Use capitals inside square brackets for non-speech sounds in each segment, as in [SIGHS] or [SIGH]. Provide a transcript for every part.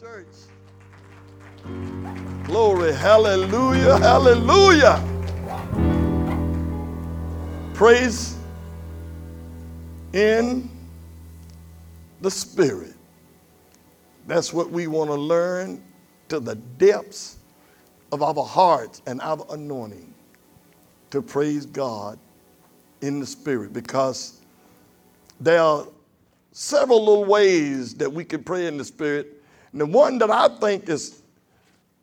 church. Glory, hallelujah, hallelujah. Praise in the Spirit. That's what we want to learn to the depths of our hearts and our anointing to praise God in the Spirit because there are several little ways that we can pray in the Spirit. And the one that I think is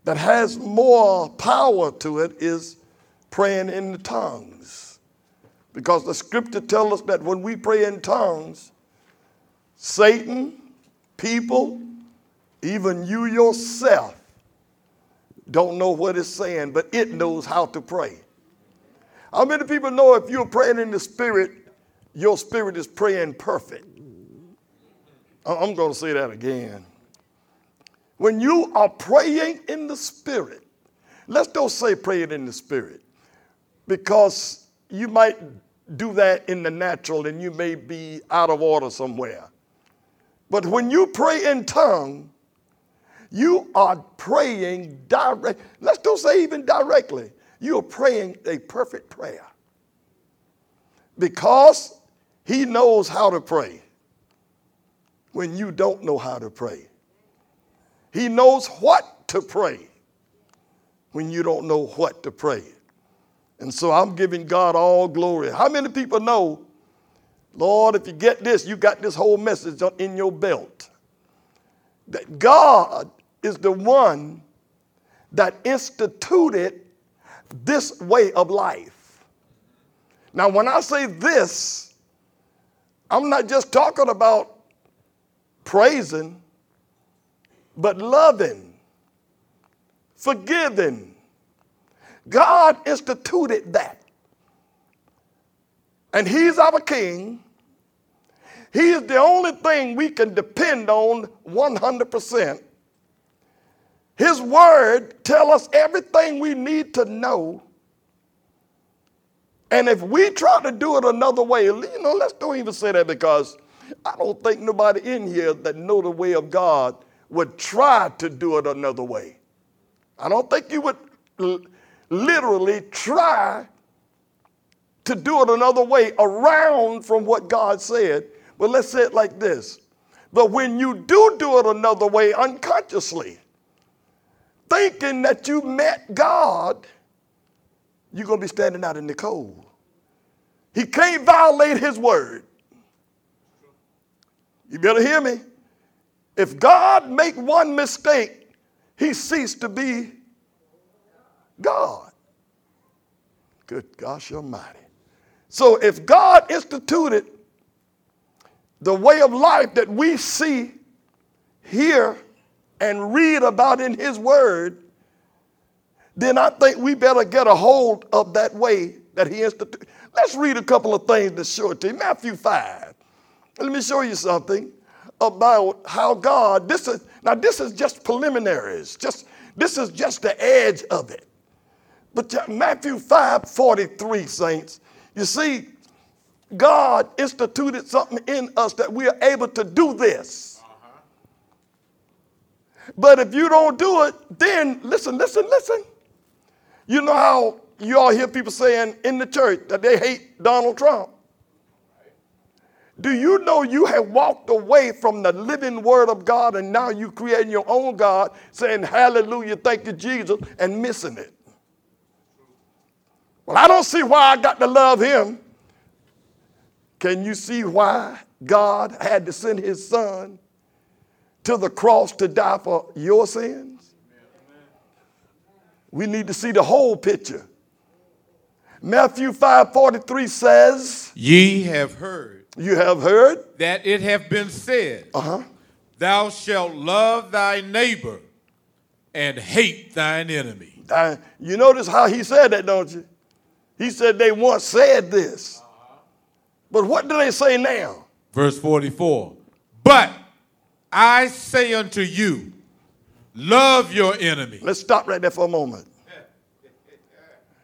that has more power to it is praying in the tongues. Because the scripture tells us that when we pray in tongues, Satan, people, even you yourself don't know what it's saying, but it knows how to pray. How many people know if you're praying in the spirit, your spirit is praying perfect? I'm going to say that again. When you are praying in the spirit, let's don't say praying in the spirit because you might do that in the natural and you may be out of order somewhere. But when you pray in tongue, you are praying direct. Let's don't say even directly. You are praying a perfect prayer because he knows how to pray when you don't know how to pray. He knows what to pray when you don't know what to pray. And so I'm giving God all glory. How many people know, Lord, if you get this, you got this whole message in your belt? That God is the one that instituted this way of life. Now, when I say this, I'm not just talking about praising, but loving, forgiving. God instituted that. And He's our King. He is the only thing we can depend on 100%. His word tell us everything we need to know. And if we try to do it another way, you know, let's don't even say that because I don't think nobody in here that know the way of God would try to do it another way. I don't think you would l- literally try to do it another way around from what God said. But let's say it like this. But when you do do it another way unconsciously, thinking that you met God, you're going to be standing out in the cold. He can't violate his word. You better hear me. If God make one mistake, he ceased to be God. Good gosh almighty. So if God instituted the way of life that we see, hear, and read about in his word, then I think we better get a hold of that way that he instituted. Let's read a couple of things to show it to you. Matthew 5. Let me show you something about how God, this is, now this is just preliminaries, just, this is just the edge of it. But Matthew 5 43, saints, you see, God instituted something in us that we are able to do this. Uh-huh. But if you don't do it, then listen, listen, listen. You know how you all hear people saying in the church that they hate Donald Trump? Do you know you have walked away from the living word of God and now you creating your own God saying hallelujah, thank you, Jesus, and missing it? Well, I don't see why I got to love him. Can you see why God had to send his son to the cross to die for your sins? We need to see the whole picture. Matthew 5 43 says, Ye have heard You have heard, that it have been said, uh huh, Thou shalt love thy neighbor and hate thine enemy. Uh, you notice how he said that, don't you? He said they once said this. But what do they say now? Verse 44 But I say unto you, love your enemy. Let's stop right there for a moment.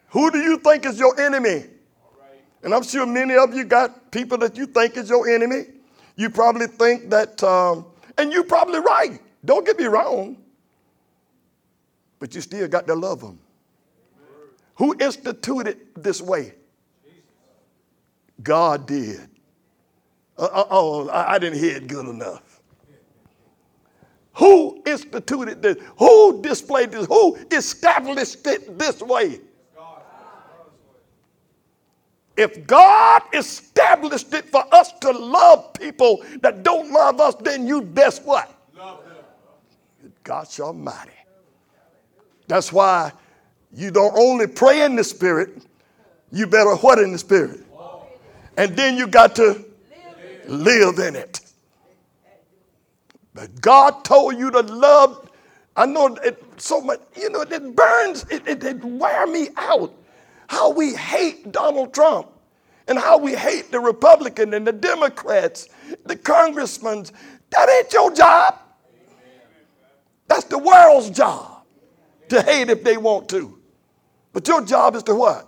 Who do you think is your enemy? And I'm sure many of you got people that you think is your enemy. You probably think that, um, and you're probably right. Don't get me wrong, but you still got to love them. Who instituted this way? God did. Uh, uh, oh, I, I didn't hear it good enough. Who instituted this? Who displayed this? Who established it this way? If God established it for us to love people that don't love us, then you best what? Love them. God's Almighty. That's why you don't only pray in the Spirit, you better what in the Spirit? And then you got to live in it. But God told you to love. I know it so much, you know, it burns, it, it, it wear me out. How we hate Donald Trump and how we hate the Republican and the Democrats, the congressmen. That ain't your job. That's the world's job to hate if they want to. But your job is to what?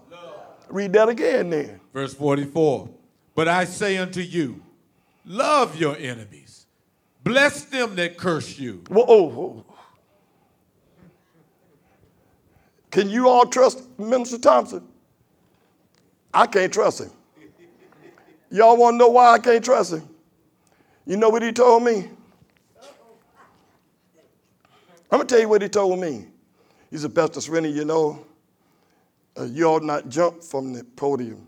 Read that again then. Verse 44. But I say unto you, love your enemies, bless them that curse you. Whoa, whoa, whoa. Can you all trust Minister Thompson? I can't trust him. Y'all want to know why I can't trust him? You know what he told me? I'm going to tell you what he told me. He said, Pastor Sweeney, you know, uh, you ought not jump from the podium.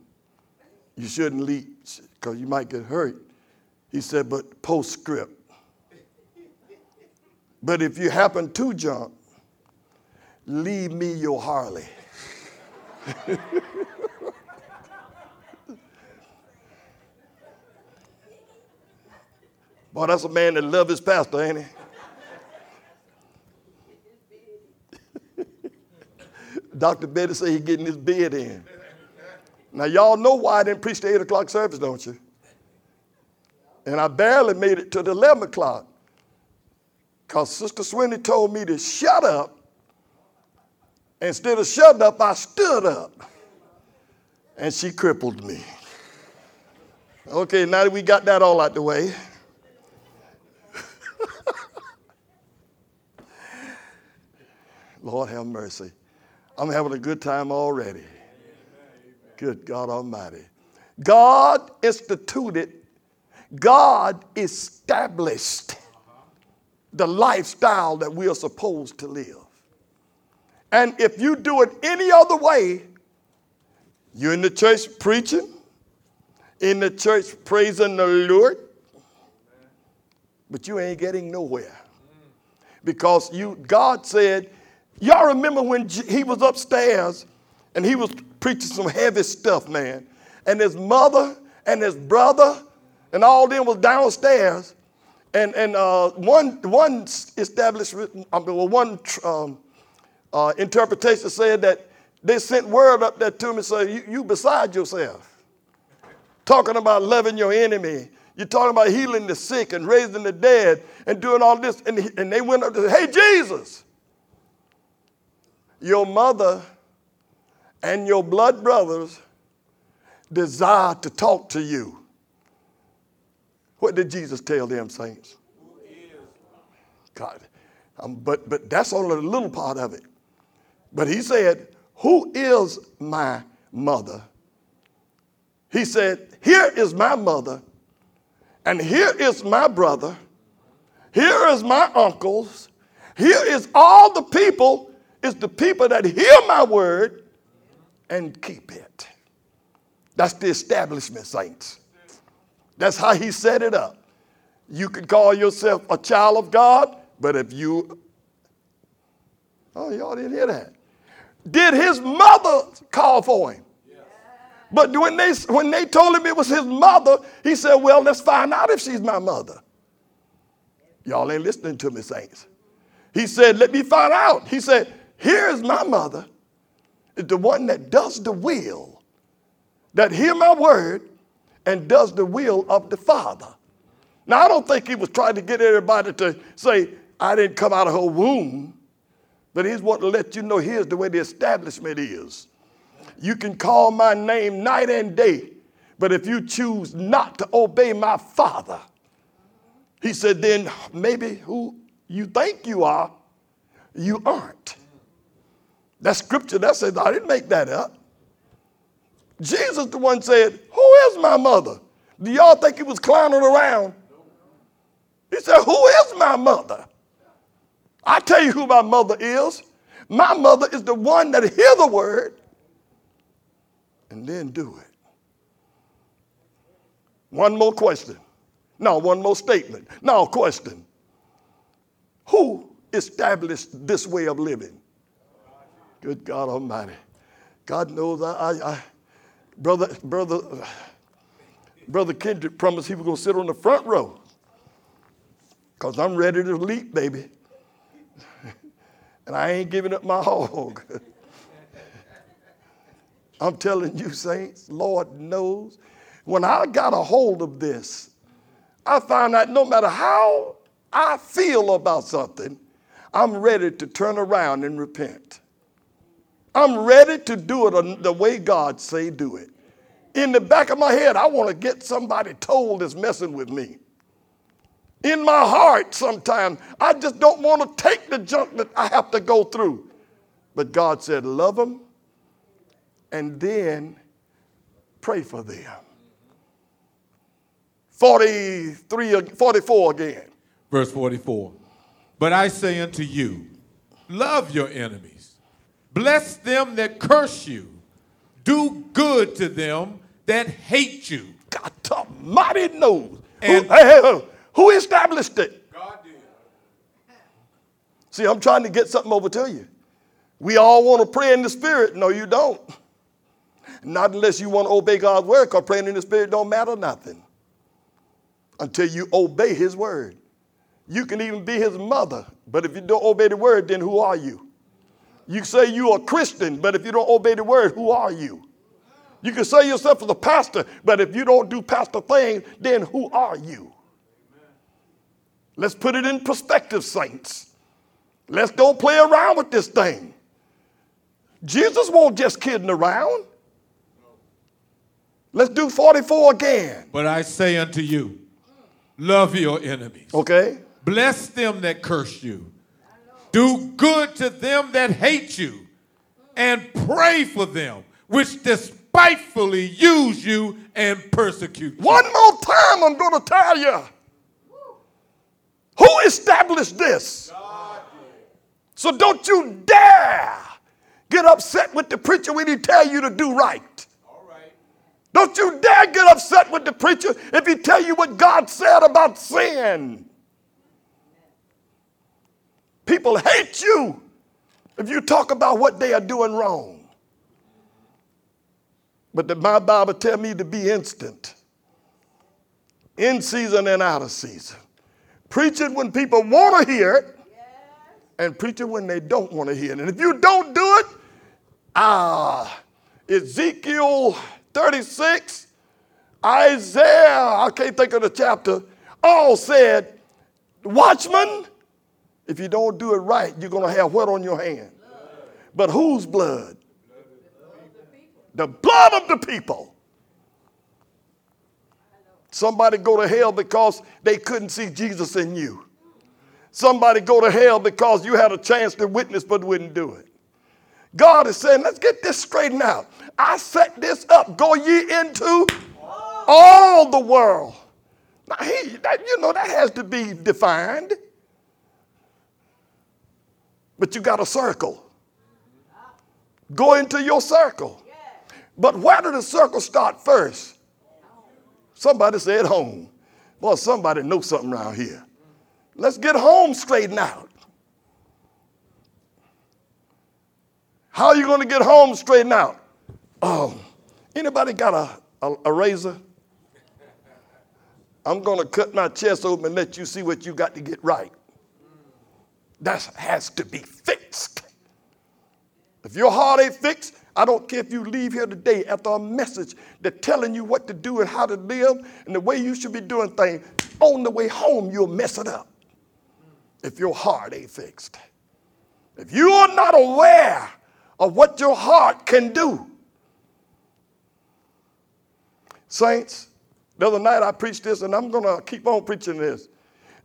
You shouldn't leap because you might get hurt. He said, but postscript. But if you happen to jump, leave me your Harley. [LAUGHS] Boy, that's a man that love his pastor, ain't he? [LAUGHS] Dr. Betty said he getting his bed in. Now, y'all know why I didn't preach the 8 o'clock service, don't you? And I barely made it to the 11 o'clock. Because Sister Sweeney told me to shut up. Instead of shutting up, I stood up. And she crippled me. Okay, now that we got that all out the way. Lord have mercy. I'm having a good time already. Good God Almighty. God instituted, God established the lifestyle that we are supposed to live. And if you do it any other way, you're in the church preaching, in the church praising the Lord, but you ain't getting nowhere. Because you God said, y'all remember when he was upstairs and he was preaching some heavy stuff, man. And his mother and his brother and all them was downstairs. And, and uh, one, one establishment, I mean, well, one um, uh, interpretation said that they sent word up there to me, say, you, you beside yourself. Talking about loving your enemy. You're talking about healing the sick and raising the dead and doing all this. And, and they went up to say, hey, Jesus, your mother and your blood brothers desire to talk to you. What did Jesus tell them, saints? God. Um, but, but that's only a little part of it. But he said, Who is my mother? He said, Here is my mother, and here is my brother, here is my uncles, here is all the people, is the people that hear my word and keep it. That's the establishment, saints. That's how he set it up. You can call yourself a child of God, but if you, oh, y'all didn't hear that. Did his mother call for him? But when they, when they told him it was his mother, he said, Well, let's find out if she's my mother. Y'all ain't listening to me, saints. He said, Let me find out. He said, Here's my mother the one that does the will, that hear my word and does the will of the Father. Now, I don't think he was trying to get everybody to say, I didn't come out of her womb, but he's wanting to let you know here's the way the establishment is. You can call my name night and day, but if you choose not to obey my Father, he said, then maybe who You think you are, you aren't. That scripture that says, I didn't make that up. Jesus, the one said, Who is my mother? Do y'all think he was clowning around? He said, Who is my mother? I tell you who my mother is. My mother is the one that hear the word and then do it. One more question. No, one more statement. No, question. Who established this way of living? Good God Almighty. God knows I, I, I brother, brother, brother Kendrick promised he was going to sit on the front row because I'm ready to leap, baby. and I ain't giving up my hog. [LAUGHS] I'm telling you, saints, Lord knows. When I got a hold of this, I found out no matter how I feel about something, I'm ready to turn around and repent. I'm ready to do it the way God say do it. In the back of my head, I want to get somebody told that's messing with me. In my heart, sometimes, I just don't want to take the junk that I have to go through. But God said, love them and then pray for them. 43, 44 again. Verse 44. But I say unto you, love your enemies, bless them that curse you, do good to them that hate you. God Almighty knows. And who, who established it? God did. See, I'm trying to get something over to you. We all want to pray in the spirit. No, you don't. Not unless you want to obey God's word, because praying in the spirit don't matter nothing until you obey his word. You can even be his mother, but if you don't obey the word, then who are you? You say you are a Christian, but if you don't obey the word, who are you? You can say yourself as a pastor, but if you don't do pastor things, then who are you? Let's put it in perspective, saints. Let's don't play around with this thing. Jesus won't just kidding around. Let's do 44 again. But I say unto you, love your enemies. Okay. Bless them that curse you. Do good to them that hate you. And pray for them which despitefully use you and persecute you. One more time, I'm going to tell you. Who established this? So don't you dare get upset with the preacher when he tell you to do right. Don't you dare get upset with the preacher if he tell you what God said about sin. People hate you if you talk about what they are doing wrong. But the, my Bible tell me to be instant, in season and out of season. Preach it when people want to hear it, and preach it when they don't want to hear it. And if you don't do it, ah, Ezekiel 36, Isaiah, I can't think of the chapter, all said, Watchman, if you don't do it right, you're going to have what on your hand? But whose blood? The blood of the people. Somebody go to hell because they couldn't see Jesus in you. Somebody go to hell because you had a chance to witness but wouldn't do it. God is saying, let's get this straightened out. I set this up. Go ye into all the world. Now, he, that, you know, that has to be defined. But you got a circle. Go into your circle. But where did the circle start first? Somebody said home. Boy, somebody knows something around here. Let's get home straightened out. How are you going to get home straightened out? Oh, anybody got a, a, a razor? I'm going to cut my chest open and let you see what you got to get right. That has to be fixed. If your heart ain't fixed, I don't care if you leave here today after a message that's telling you what to do and how to live and the way you should be doing things. On the way home, you'll mess it up if your heart ain't fixed. If you are not aware of what your heart can do. Saints, the other night I preached this, and I'm going to keep on preaching this.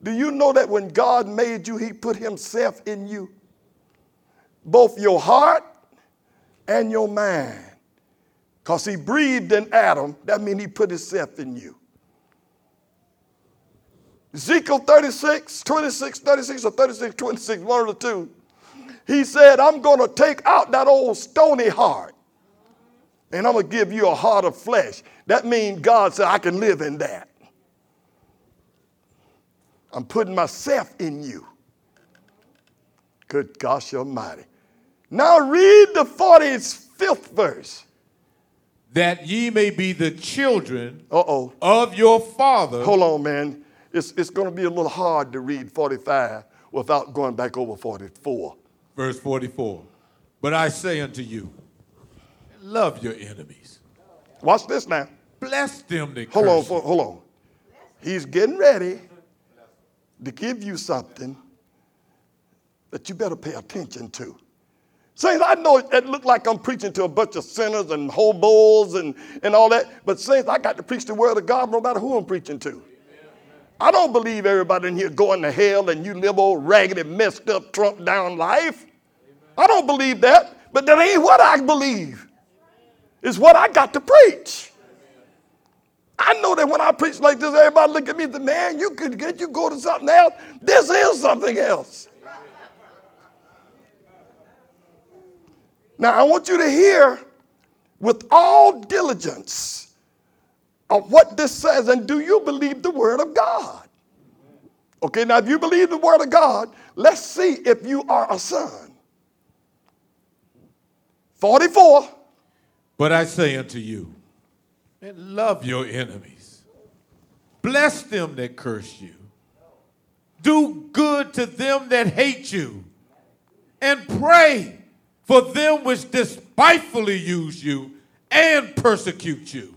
Do you know that when God made you, He put Himself in you? Both your heart and your mind. Because He breathed in Adam, that means He put Himself in you. Ezekiel 36, 26, 36, or 36, 26, one of the two. He said, I'm going to take out that old stony heart and I'm going to give you a heart of flesh. That means God said, I can live in that. I'm putting myself in you. Good gosh almighty. Now read the 45th verse. That ye may be the children Uh-oh. of your father. Hold on, man. It's, it's going to be a little hard to read 45 without going back over 44. Verse 44. But I say unto you, love your enemies. Watch this now. Bless them that Hold curse on, you. hold on. He's getting ready to give you something that you better pay attention to. Saints, I know it looked like I'm preaching to a bunch of sinners and hobos and, and all that, but Saints, I got to preach the word of God no matter who I'm preaching to. I don't believe everybody in here going to hell and you live old raggedy, messed up, Trump down life. I don't believe that, but that ain't what I believe. It's what I got to preach. I know that when I preach like this, everybody look at me and say, man, you could get you go to something else. This is something else. Now I want you to hear with all diligence of what this says, and do you believe the word of God? Okay, now if you believe the word of God, let's see if you are a son. 44. But I say unto you, and love your enemies. Bless them that curse you. Do good to them that hate you. And pray for them which despitefully use you and persecute you.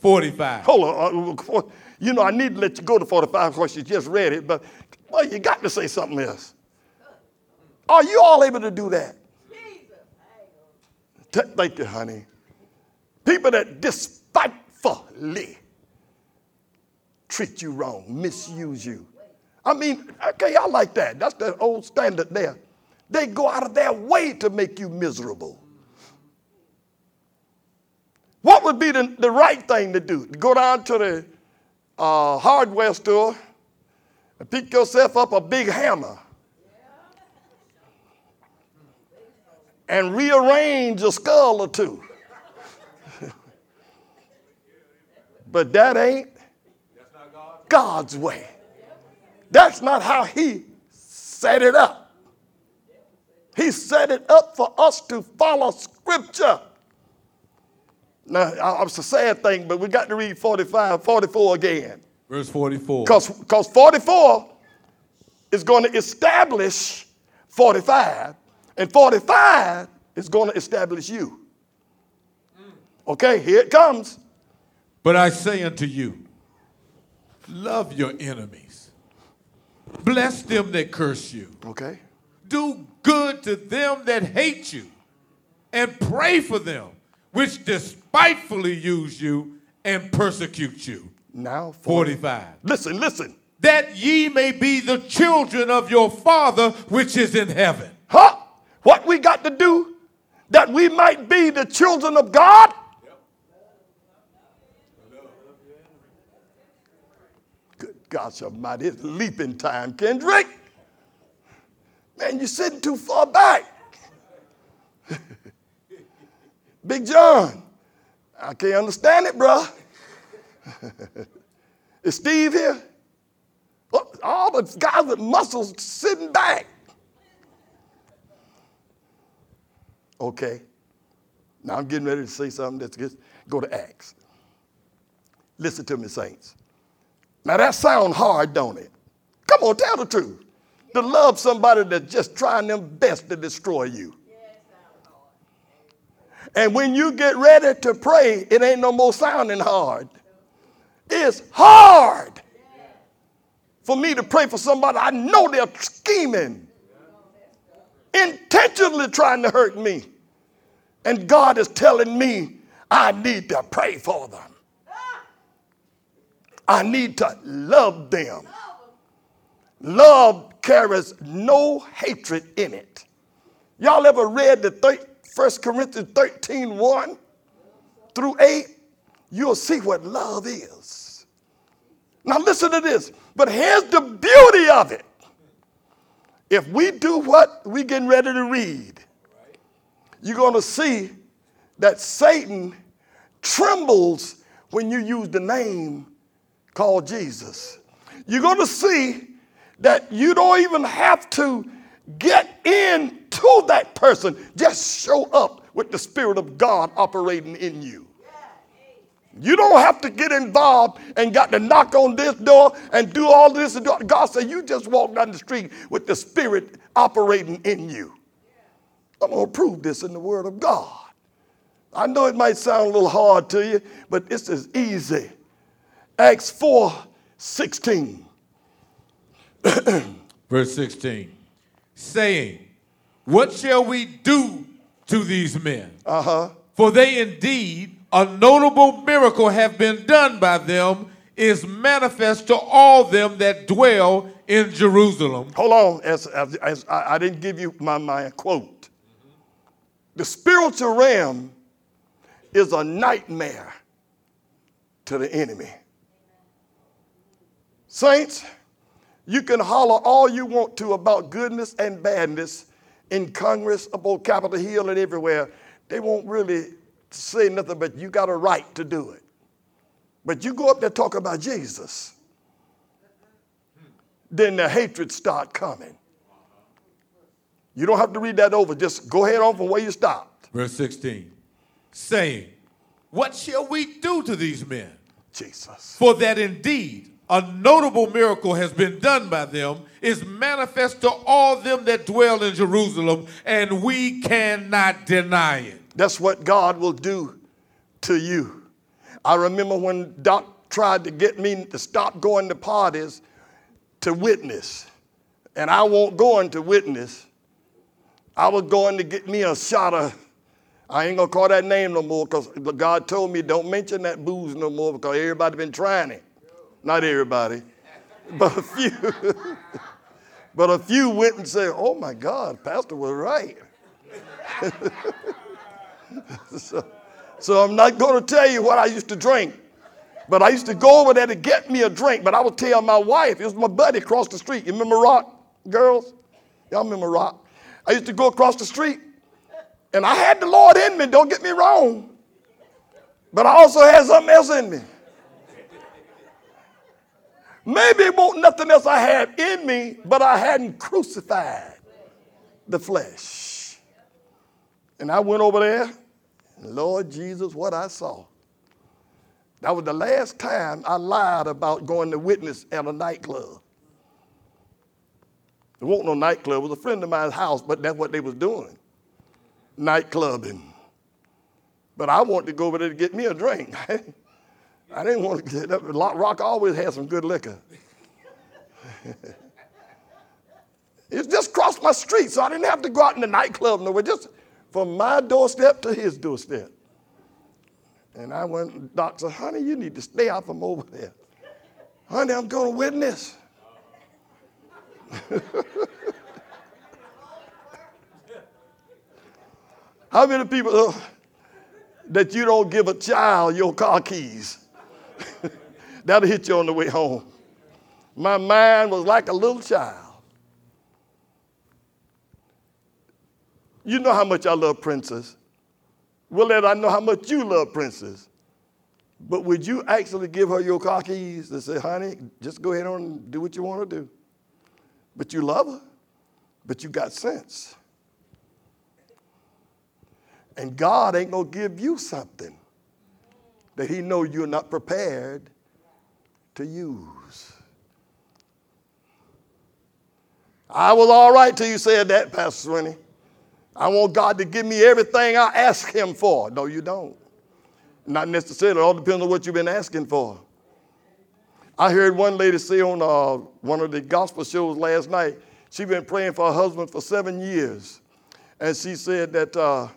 45. Hold on. uh, You know, I need to let you go to 45 because you just read it, but well, you got to say something else. Are you all able to do that? Th- Thank you, honey. People that despitefully treat you wrong, misuse you. I mean, okay, I like that. That's the old standard there. They go out of their way to make you miserable. What would be the, the right thing to do? Go down to the uh, hardware store and pick yourself up a big hammer and rearrange a skull or two. But that ain't God's way. That's not how He set it up. He set it up for us to follow Scripture. Now, I- it's a sad thing, but we got to read 45, 44 again. Verse 44. Because 44 is going to establish 45, and 45 is going to establish you. Mm. Okay, here it comes. But I say unto you, love your enemies. Bless them that curse you. Okay. Do good to them that hate you, and pray for them which despitefully use you and persecute you. Now, 40. 45. Listen, listen. That ye may be the children of your Father which is in heaven. Huh? What we got to do that we might be the children of God? Good God Almighty, it's leaping time, Kendrick. Man, you're sitting too far back. [LAUGHS] Big John, I can't understand it, bruh. [LAUGHS] Is Steve here? Oh, All the guys with muscles sitting back. Okay. Now I'm getting ready to say something that's good. Go to Acts. Listen to me, saints. Now that sounds hard, don't it? Come on, tell the truth. To love somebody that's just trying their best to destroy you. And when you get ready to pray, it ain't no more sounding hard. It's hard for me to pray for somebody I know they're scheming, intentionally trying to hurt me. And God is telling me I need to pray for them. I need to love them. Love carries no hatred in it. Y'all ever read the thir- 1 Corinthians 13 1 through 8? You'll see what love is. Now, listen to this. But here's the beauty of it. If we do what we're getting ready to read, you're going to see that Satan trembles when you use the name called Jesus. You're going to see that you don't even have to get into that person, just show up with the Spirit of God operating in you. You don't have to get involved and got to knock on this door and do all this. God said, You just walk down the street with the Spirit operating in you. I'm going to prove this in the Word of God. I know it might sound a little hard to you, but this is easy. Acts 4 16. [CLEARS THROAT] Verse 16. Saying, What shall we do to these men? Uh huh. For they indeed a notable miracle have been done by them is manifest to all them that dwell in Jerusalem. Hold on, as, as, as I, I didn't give you my, my quote. The spiritual realm is a nightmare to the enemy. Saints, you can holler all you want to about goodness and badness in Congress, about Capitol Hill, and everywhere. They won't really say nothing, but you got a right to do it. But you go up there talk about Jesus, then the hatred start coming. You don't have to read that over. Just go ahead on from where you stopped. Verse 16. Saying, What shall we do to these men? Jesus. For that indeed a notable miracle has been done by them, is manifest to all them that dwell in Jerusalem, and we cannot deny it. That's what God will do to you. I remember when Doc tried to get me to stop going to parties to witness, and I won't going to witness. I was going to get me a shot of, I ain't gonna call that name no more because God told me don't mention that booze no more because everybody been trying it. Not everybody, but a few. [LAUGHS] but a few went and said, oh my God, Pastor was right. [LAUGHS] so, so I'm not going to tell you what I used to drink. But I used to go over there to get me a drink. But I would tell my wife, it was my buddy across the street. You remember Rock, girls? Y'all remember Rock? I used to go across the street, and I had the Lord in me, don't get me wrong. But I also had something else in me. Maybe it wasn't nothing else I had in me, but I hadn't crucified the flesh. And I went over there, Lord Jesus, what I saw. That was the last time I lied about going to witness at a nightclub. It wasn't no nightclub, it was a friend of mine's house, but that's what they was doing. Nightclubbing. But I wanted to go over there to get me a drink. [LAUGHS] I didn't want to get up. Rock always had some good liquor. [LAUGHS] it just crossed my street, so I didn't have to go out in the nightclub nowhere, just from my doorstep to his doorstep. And I went, Doc said, honey, you need to stay out from over there. Honey, I'm going to witness. [LAUGHS] How many people uh, that you don't give a child your car keys? That'll hit you on the way home. My mind was like a little child. You know how much I love Princess. Willette, I know how much you love Princess. But would you actually give her your car keys and say, honey, just go ahead on and do what you want to do? But you love her, but you got sense. And God ain't gonna give you something that He know you're not prepared to use. I was all right till you said that, Pastor Sweeney. I want God to give me everything I ask Him for. No, you don't. Not necessarily. It all depends on what you've been asking for. I heard one lady say on uh, one of the gospel shows last night, she'd been praying for her husband for seven years. And she said that uh,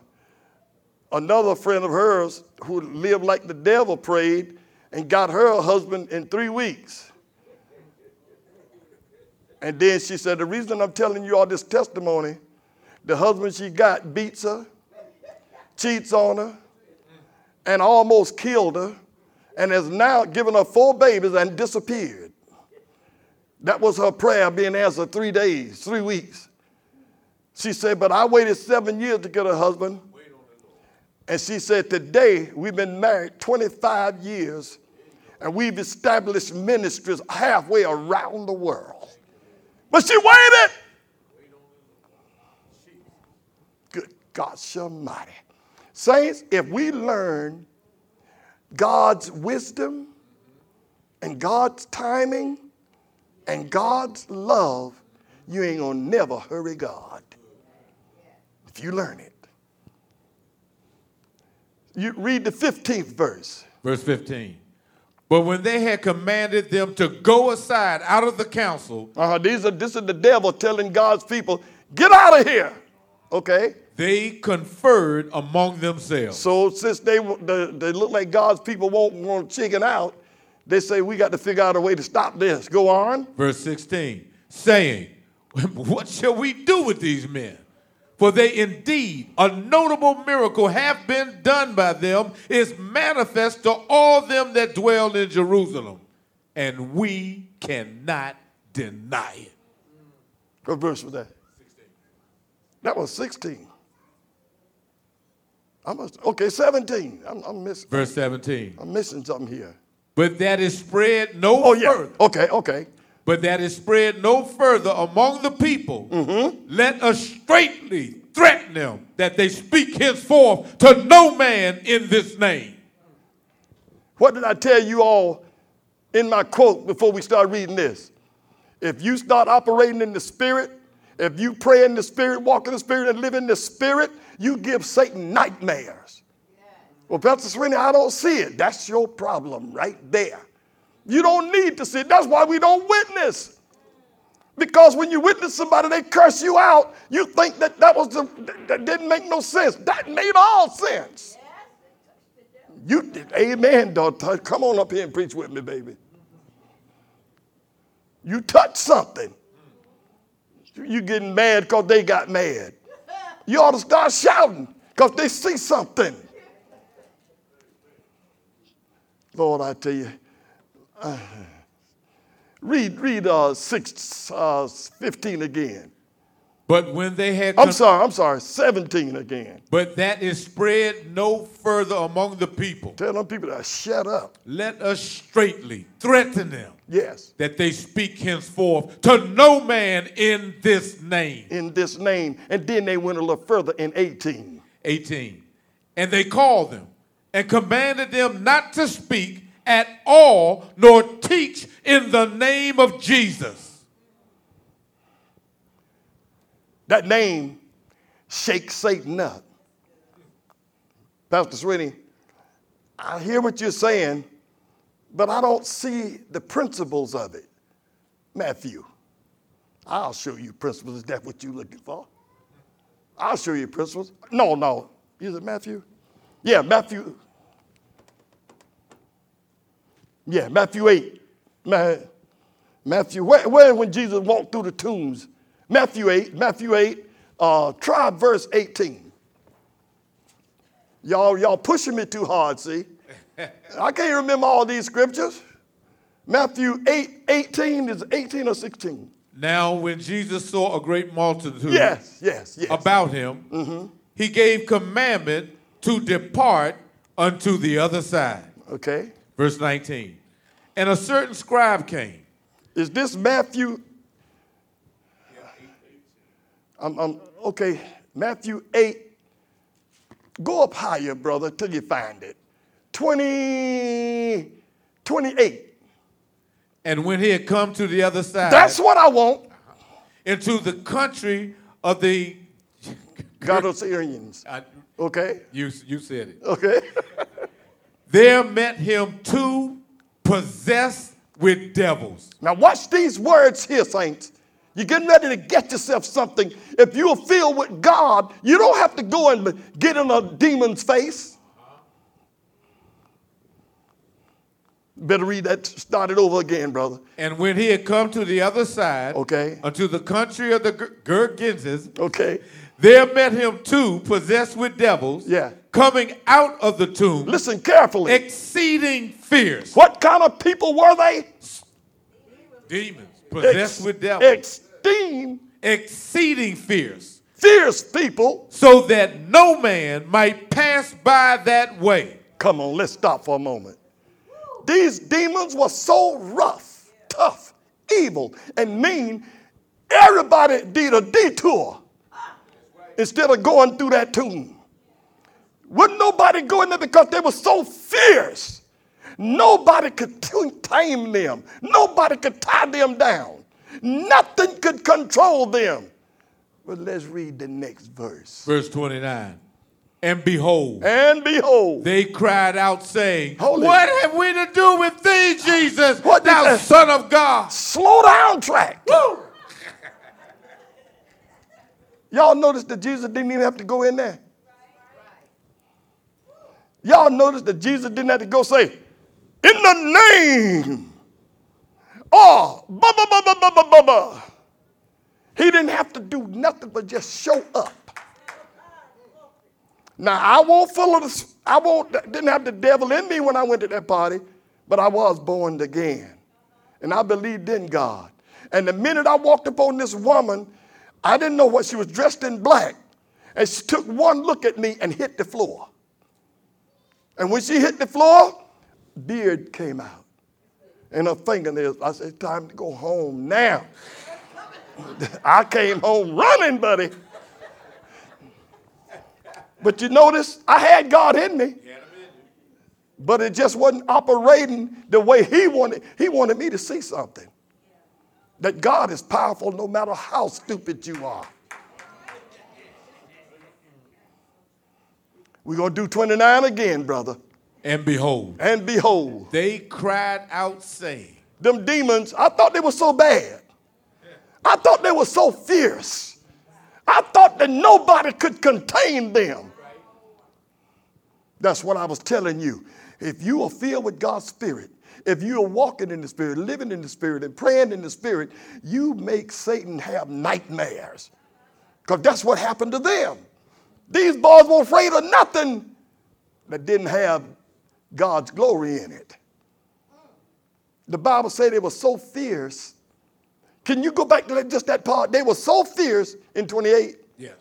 another friend of hers who lived like the devil prayed and got her a husband in three weeks. And then she said, The reason I'm telling you all this testimony, the husband she got beats her, cheats on her, and almost killed her, and has now given her four babies and disappeared. That was her prayer being answered three days, three weeks. She said, But I waited seven years to get a husband. And she said, Today we've been married 25 years and we've established ministries halfway around the world. But she waited. Good God Almighty. Saints, if we learn God's wisdom and God's timing and God's love, you ain't gonna never hurry God. If you learn it. You read the 15th verse. Verse 15. But when they had commanded them to go aside out of the council, Uh-huh. These are this is the devil telling God's people, get out of here. Okay? they conferred among themselves. So since they they, they look like God's people won't want to chicken out, they say we got to figure out a way to stop this. Go on. Verse 16, saying, [LAUGHS] What shall we do with these men? For they indeed, a notable miracle have been done by them, is manifest to all them that dwell in Jerusalem, and we cannot deny it. What verse was that? 16. That was 16. I must okay, 17. I'm, I'm missing Verse 17. I'm missing something here. But that is spread no Oh yeah. further. Okay, okay. But that is spread no further among the people. Mm-hmm. Let us straightly threaten them that they speak henceforth to no man in this name. What did I tell you all in my quote before we start reading this? If you start operating in the spirit, if you pray in the spirit, walk in the spirit, and live in the spirit, you give Satan nightmares. Well, Pastor Sweeney, I don't see it. That's your problem right there. You don't need to see it. That's why we don't witness. Because when you witness somebody, they curse you out. You think that that was the, that didn't make no sense. That made all sense. You amen, daughter. Come on up here and preach with me, baby. You touch something. You getting mad because they got mad. You ought to start shouting because they see something. Lord, I tell you. Uh, [SIGHS] read read uh, 6, uh, 15 again. But when they had I'm sorry, I'm sorry, 17 again. but that is spread no further among the people. Tell them people to shut up. Let us straightly threaten them Yes, that they speak henceforth to no man in this name. in this name. And then they went a little further in 18. 18. And they called them and commanded them not to speak at all nor teach in the name of Jesus. That name shakes Satan up. Pastor Sweeney, I hear what you're saying, but I don't see the principles of it. Matthew, I'll show you principles. Is that what you're looking for? I'll show you principles. No, no. Is it Matthew? Yeah, Matthew. Yeah, Matthew 8. Ma- Matthew, where, where when Jesus walked through the tombs? Matthew 8, Matthew 8, uh, try verse 18. Y'all, y'all pushing me too hard, see? I can't remember all these scriptures. Matthew 8, 18 is 18 or 16. Now, when Jesus saw a great multitude Yes, yes, yes. about him, he gave commandment to depart unto the other side. Okay. Verse 19. And a certain scribe came. Is this Matthew? I'm, um, I'm, um, okay, Matthew 8. Go up higher, brother, till you find it. 20, 28. And when he had come to the other side, That's what I want. into the country of the. Gadosarians. I, Okay? you, you said it. Okay? [LAUGHS] There met him two possessed with devils. now, watch these words here, saints. You're getting ready to get yourself something. If you are filled with God, you don't have to go and get in a demon's face. Better read that, start it over again, brother. And when he had come to the other side, Okay. unto the country of the Ger- Gergesenes, Okay. there met him two possessed with devils, Yeah. Coming out of the tomb, Listen carefully. exceeding fierce. what kind of people were they? Demons possessed Ex- with devils, Extreme, exceeding fierce, fierce people. so that no man might pass by that way. Come on, let's stop for a moment. These demons were so rough, tough, evil, and mean. Everybody did a detour instead of going through that tomb. Wouldn't nobody go in there because they were so fierce. Nobody could tame them. Nobody could tie them down. Nothing could control them. But let's read the next verse. Verse 29. And behold, And behold, they cried out, saying, Hold it. What have we to do with thee, Jesus, What thou that- Son of God? slow down track. Y'all notice that Jesus didn't even have to go in there. Y'all notice that Jesus didn't have to go say, in the name. Oh, ba ba ba ba ba ba ba. He didn't have to do nothing but just show up. Now I won't full of the, I won't didn't have the devil in me when I went to that party, but I was born again. And I believed in God. And the minute I walked upon this woman, I didn't know what she was dressed in black. And she took one look at me and hit the floor. And when she hit the floor, beard came out. And her fingernails. I said, time to go home now. [LAUGHS] I came home running, buddy. But you notice, I had God in me. But it just wasn't operating the way He wanted. He wanted me to see something. That God is powerful no matter how stupid you are. We're going to do 29 again, brother. And behold, And behold, they cried out, saying, them demons, I thought they were so bad. I thought they were so fierce. I thought that nobody could contain them. That's what I was telling you. If you are filled with God's Spirit, if you are walking in the Spirit, living in the Spirit, and praying in the Spirit, you make Satan have nightmares. Because that's what happened to them. These boys were afraid of nothing that didn't have God's glory in it. The Bible said they were so fierce. Can you go back to that, just that part? They were so fierce in 28. Yes.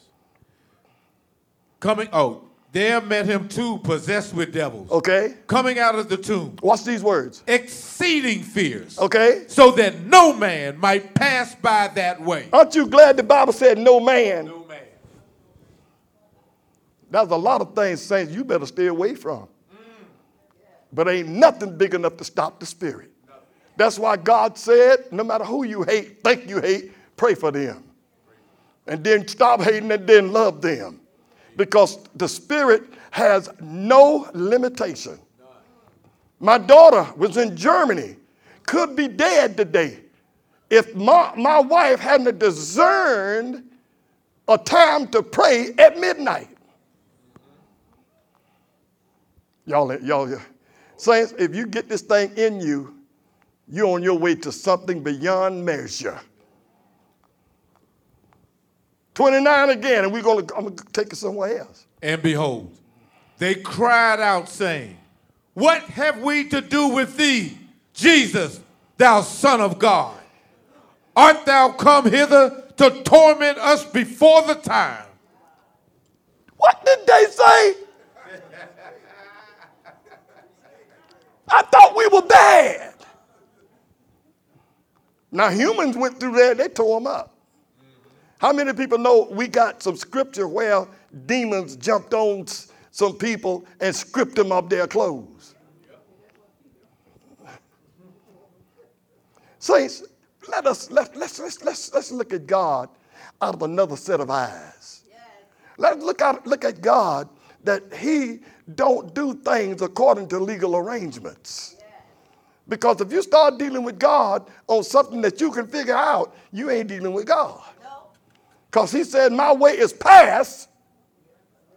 Coming, oh, there met him two possessed with devils, Okay? coming out of the tomb, Watch these words. exceeding fierce, Okay? so that no man might pass by that way. Aren't you glad the Bible said no man? No man. There's a lot of things, saints, you better stay away from. But ain't nothing big enough to stop the spirit. That's why God said, no matter who you hate, think you hate, pray for them. And then stop hating and then love them. Because the spirit has no limitation. My daughter was in Germany, could be dead today. If my, my wife hadn't discerned a time to pray at midnight. Y'all, y'all, saints, if you get this thing in you, you're on your way to something beyond measure. 29 again, and we're gonna, I'm gonna take it somewhere else. And behold, they cried out, saying, What have we to do with thee, Jesus, thou Son of God? Art thou come hither to torment us before the time? What did they say? I thought we were bad. Now, humans went through there, they tore them up. How many people know we got some scripture where demons jumped on some people and stripped them of their clothes? Saints, let us let, let's, let's, let's, let's look at God out of another set of eyes. Let's look at, look at God that he don't do things according to legal arrangements. Because if you start dealing with God on something that you can figure out, you ain't dealing with God. Because he said, My way is past.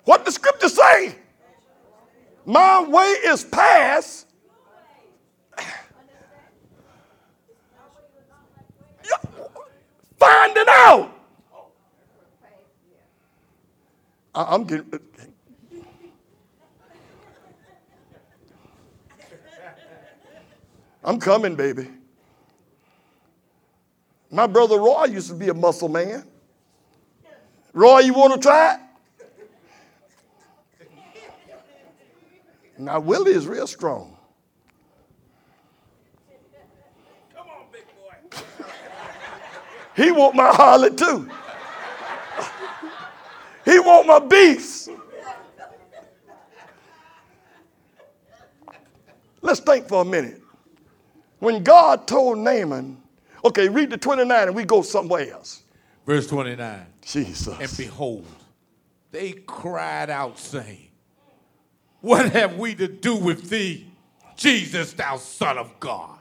What the scripture say? My way is past. Finding out. I'm getting I'm coming, baby. My brother Roy used to be a muscle man. Roy, you want to try it? Now, Willie is real strong. Come on, big boy. He want my harlot too. He want my beast. Let's think for a minute. When God told Naaman, okay, read the 29 and we go somewhere else. Verse 29. Jesus. And behold, they cried out, saying, What have we to do with thee, Jesus, thou Son of God?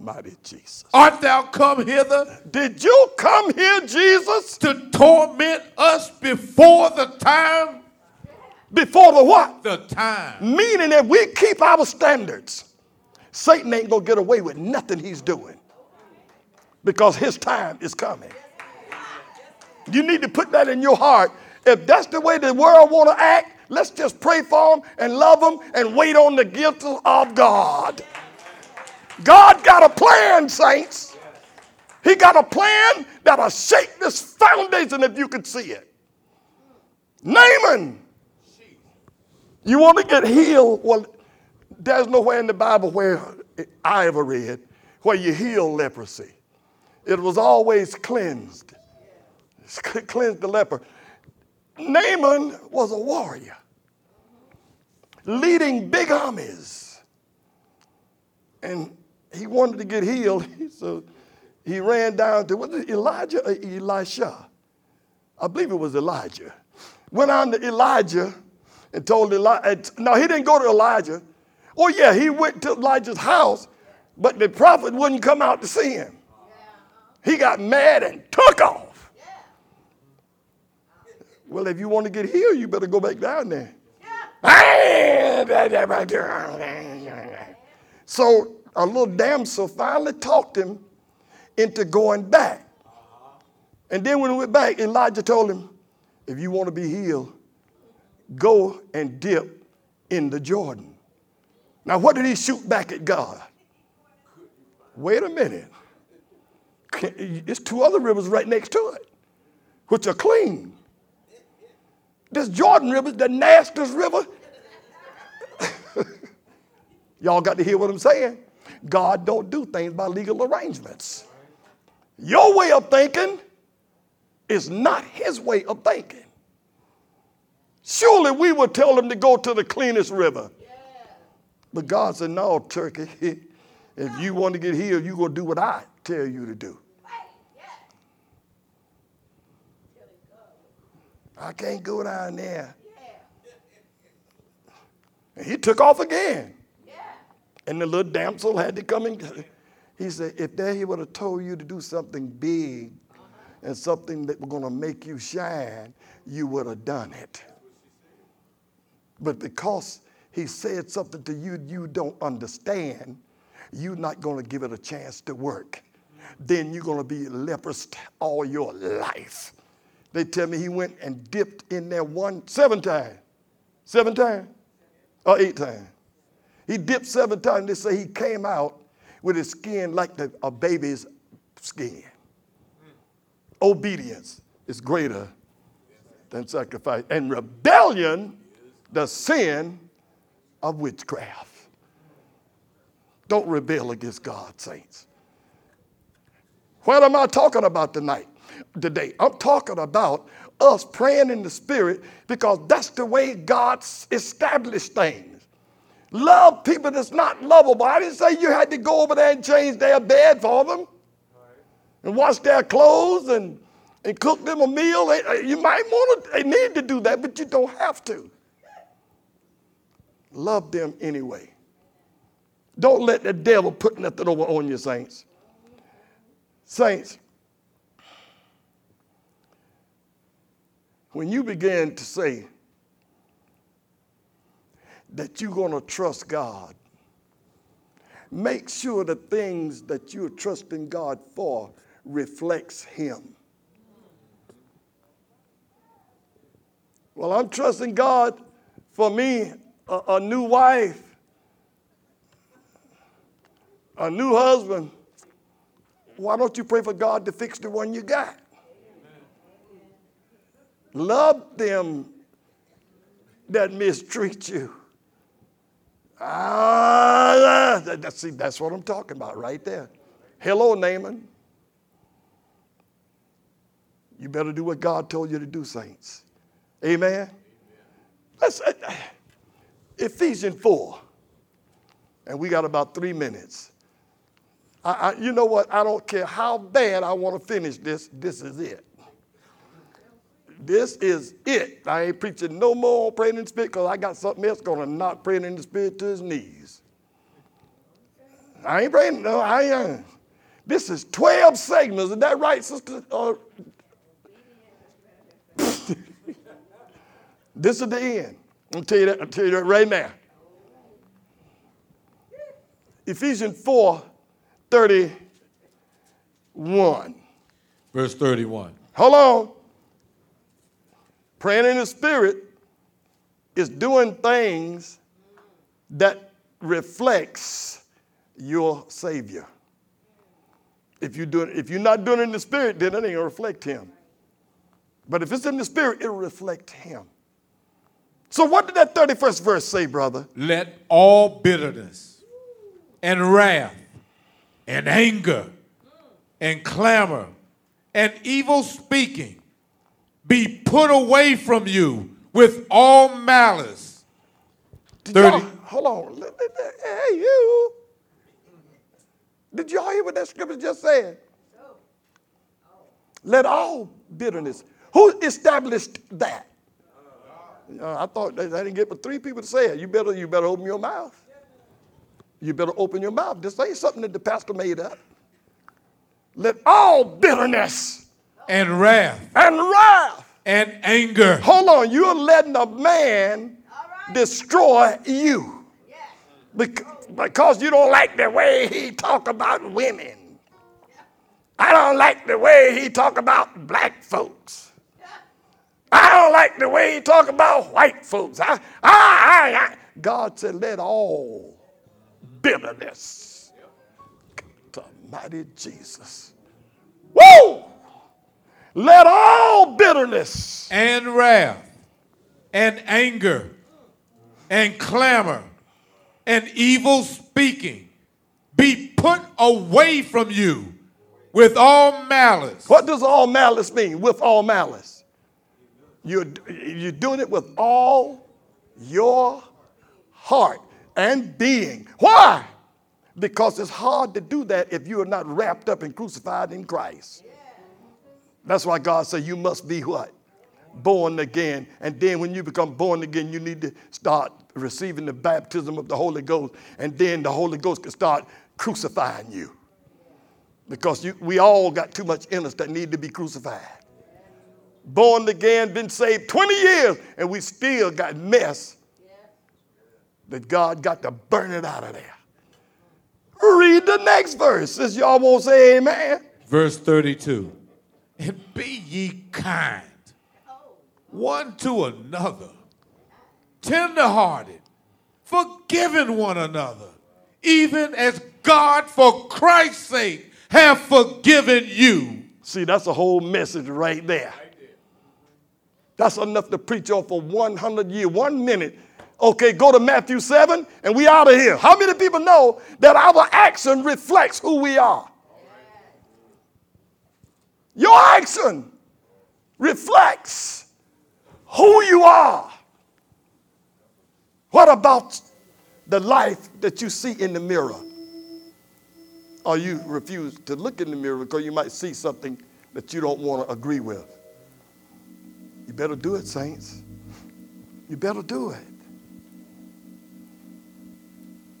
Mighty Jesus. Art thou come hither Did you come here, Jesus, to torment us before the time? before the what? The time. Meaning that we keep our standards. Satan ain't gonna get away with nothing he's doing because his time is coming. You need to put that in your heart. If that's the way the world want to act, let's just pray for them and love them and wait on the gift of God. God got a plan, saints. He got a plan that'll shake this foundation if you could see it. Naaman, you want to get healed? Well, there's nowhere in the Bible where I ever read where you heal leprosy. It was always cleansed. Cleansed the leper. Naaman was a warrior, leading big armies. And he wanted to get healed, [LAUGHS] so he ran down to, was it Elijah or Elisha? I believe it was Elijah. Went on to Elijah and told Elijah, no, he didn't go to Elijah. Oh, yeah, he went to Elijah's house, but the prophet wouldn't come out to see him. He got mad and took off. Well, if you want to get healed, you better go back down there. So a little damsel finally talked him into going back. And then when he went back, Elijah told him, if you want to be healed, go and dip in the Jordan. Now, what did he shoot back at God? Wait a minute. It's two other rivers right next to it, which are clean. This Jordan River is the nastiest river. [LAUGHS] Y'all got to hear what I'm saying. God don't do things by legal arrangements. Your way of thinking is not his way of thinking. Surely we would tell him to go to the cleanest river. But God said, No, turkey. [LAUGHS] If you want to get healed, you're going to do what I tell you to do. I can't go down there. And he took off again. And the little damsel had to come in. He said, if that he would have told you to do something big and something that was going to make you shine, you would have done it. But because he said something to you you don't understand, you're not going to give it a chance to work. Then you're going to be leprous all your life. They tell me he went and dipped in there one, seven times. Seven times? Or eight times. He dipped seven times. They say he came out with his skin like the, a baby's skin. Obedience is greater than sacrifice. And rebellion, the sin of witchcraft. Don't rebel against God, saints. What am I talking about tonight? Today, I'm talking about us praying in the spirit because that's the way God established things. Love people that's not lovable. I didn't say you had to go over there and change their bed for them and wash their clothes and, and cook them a meal. Uh, you might want to, need to do that, but you don't have to. Love them anyway. Don't let the devil put nothing over on you, saints. Saints, when you begin to say that you're going to trust God, make sure the things that you're trusting God for reflects Him. Well, I'm trusting God for me a, a new wife, a new husband. Why don't you pray for God to fix the one you got? Love them that mistreat you. Ah, that, see, that's what I'm talking about right there. Hello, Naaman. You better do what God told you to do, saints. Amen. Let's, uh, Ephesians 4. And we got about three minutes. I, I, you know what? I don't care how bad I want to finish this, this is it. This is it. I ain't preaching no more on praying in the spirit because I got something else going to knock praying in the spirit to his knees. I ain't praying. No, I ain't. This is 12 segments. Is that right, sister? Uh, [LAUGHS] this is the end. I'll tell you tell you that right now. Ephesians 4 31. Verse 31. Hold on. Praying in the Spirit is doing things that reflects your Savior. If, you do it, if you're not doing it in the Spirit, then it ain't going to reflect Him. But if it's in the Spirit, it'll reflect Him. So, what did that 31st verse say, brother? Let all bitterness and wrath and anger and clamor and evil speaking be put away from you with all malice. 30. hold on. Hey, you. Did y'all hear what that scripture just said? Let all bitterness. Who established that? Uh, I thought they, didn't get but three people to say it. You better, you better open your mouth. You better open your mouth. This ain't something that the pastor made up. Let all bitterness and wrath and wrath. and anger Hold on, you're letting a man destroy you. Bec- Because you don't like the way he talk about women. I don't like the way he talk about black folks. I don't like the way you talk about white folks. I, I, I, I. God said, let all bitterness. The mighty Jesus. Woo! Let all bitterness. and wrath and anger and clamor and evil speaking be put away from you with all malice. What does all malice mean? With all malice. You're, you're doing it with all your heart and being. Why? Because it's hard to do that if you are not wrapped up and crucified in Christ. That's why God said you must be what? Born again. And then when you become born again, you need to start receiving the baptism of the Holy Ghost. And then the Holy Ghost can start crucifying you. Because you, we all got too much in us that need to be crucified. Born again, been saved 20 years, and we still got mess that God got to burn it out of there. Read the next verse, since y'all won't say amen. Verse 32 And be ye kind one to another, tenderhearted, forgiving one another, even as God, for Christ's sake, have forgiven you. See, that's a whole message right there. That's enough to preach on for 100 years, one minute. Okay, go to Matthew 7 and we out of here. How many people know that our action reflects who we are? Your action reflects who you are. What about the life that you see in the mirror? Or you refuse to look in the mirror because you might see something that you don't want to agree with? You better do it, saints. You better do it.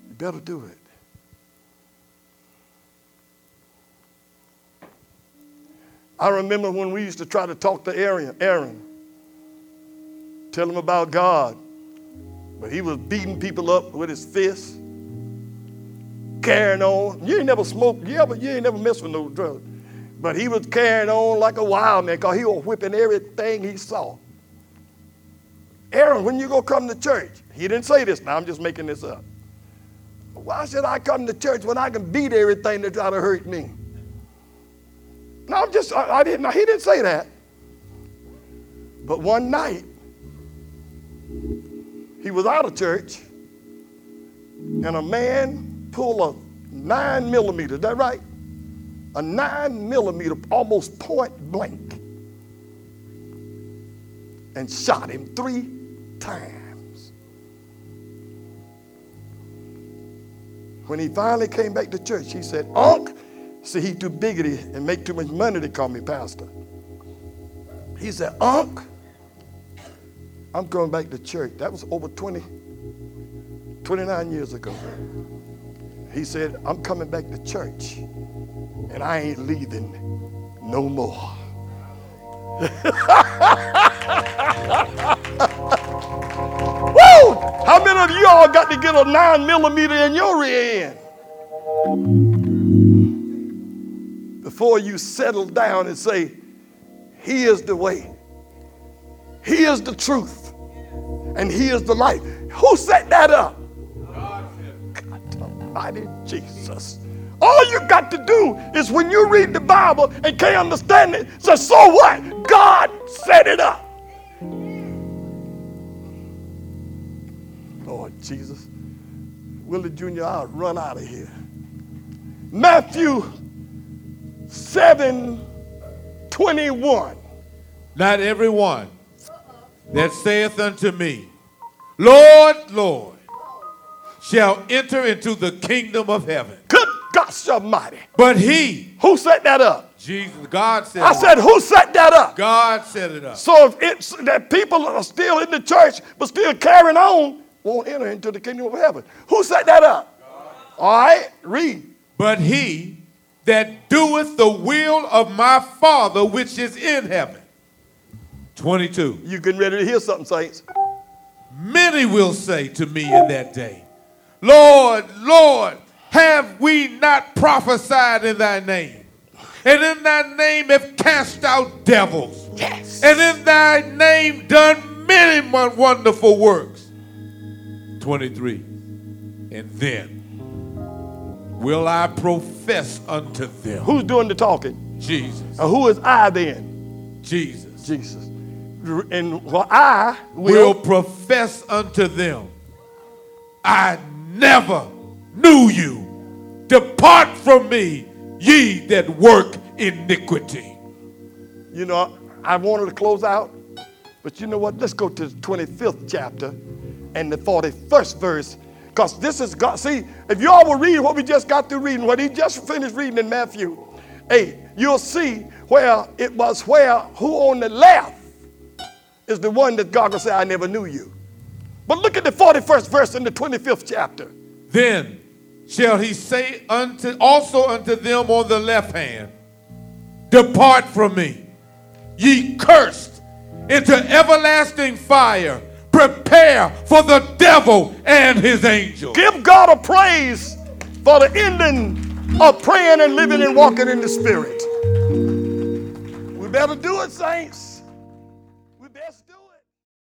You better do it. I remember when we used to try to talk to Aaron, Aaron, tell him about God, but he was beating people up with his fists, carrying on. You ain't never smoked, you, ever, you ain't never messed with no drugs. But he was carrying on like a wild man because he was whipping everything he saw. Aaron, when you go come to church, he didn't say this now, I'm just making this up. Why should I come to church when I can beat everything that try to hurt me? No, I'm just, I, I didn't, no, he didn't say that. But one night, he was out of church, and a man pulled a nine millimeter, is that right? A nine millimeter, almost point blank, and shot him three times. When he finally came back to church, he said, Unc, see, he too biggity and make too much money to call me pastor. He said, Unc, I'm going back to church. That was over 20, 29 years ago. He said, I'm coming back to church and I ain't leaving no more. [LAUGHS] Woo! How many of you all got to get a nine millimeter in your rear end before you settle down and say, He is the way, He is the truth, and He is the life. Who set that up? God Almighty Jesus. All you got to do is when you read the Bible and can't understand it, say, so what? God set it up. Lord Jesus. Willie Jr., I'll run out of here. Matthew 7 21. Not everyone that saith unto me, Lord, Lord, shall enter into the kingdom of heaven. Gosh almighty. But he, Who set that up? Jesus, God set I said, up. who set that up? God set it up. So if it's that people are still in the church but still carrying on, won't enter into the kingdom of heaven. Who set that up? All right, read. But he that doeth the will of my Father which is in heaven. 22. You getting ready to hear something, saints? Many will say to me in that day, Lord, Lord, have we not prophesied in thy name? And in thy name have cast out devils. Yes. And in thy name done many wonderful works. 23. And then will I profess unto them, Who's doing the talking? Jesus, And who is I then? Jesus, Jesus. And well, I will will. profess unto them, I never knew you. Depart from me, ye that work iniquity. You know, I wanted to close out, but you know what? Let's go to the 25th chapter and the 41st verse. Because this is God. See, if you all will read what we just got through reading, what he just finished reading in Matthew 8, you'll see where it was where who on the left is the one that God will say, I never knew you. But look at the 41st verse in the 25th chapter. Then shall he say unto also unto them on the left hand, Depart from me, ye cursed, into everlasting fire. Prepare for the devil and his angels. Give God a praise for the ending of praying and living and walking in the Spirit. We better do it, saints.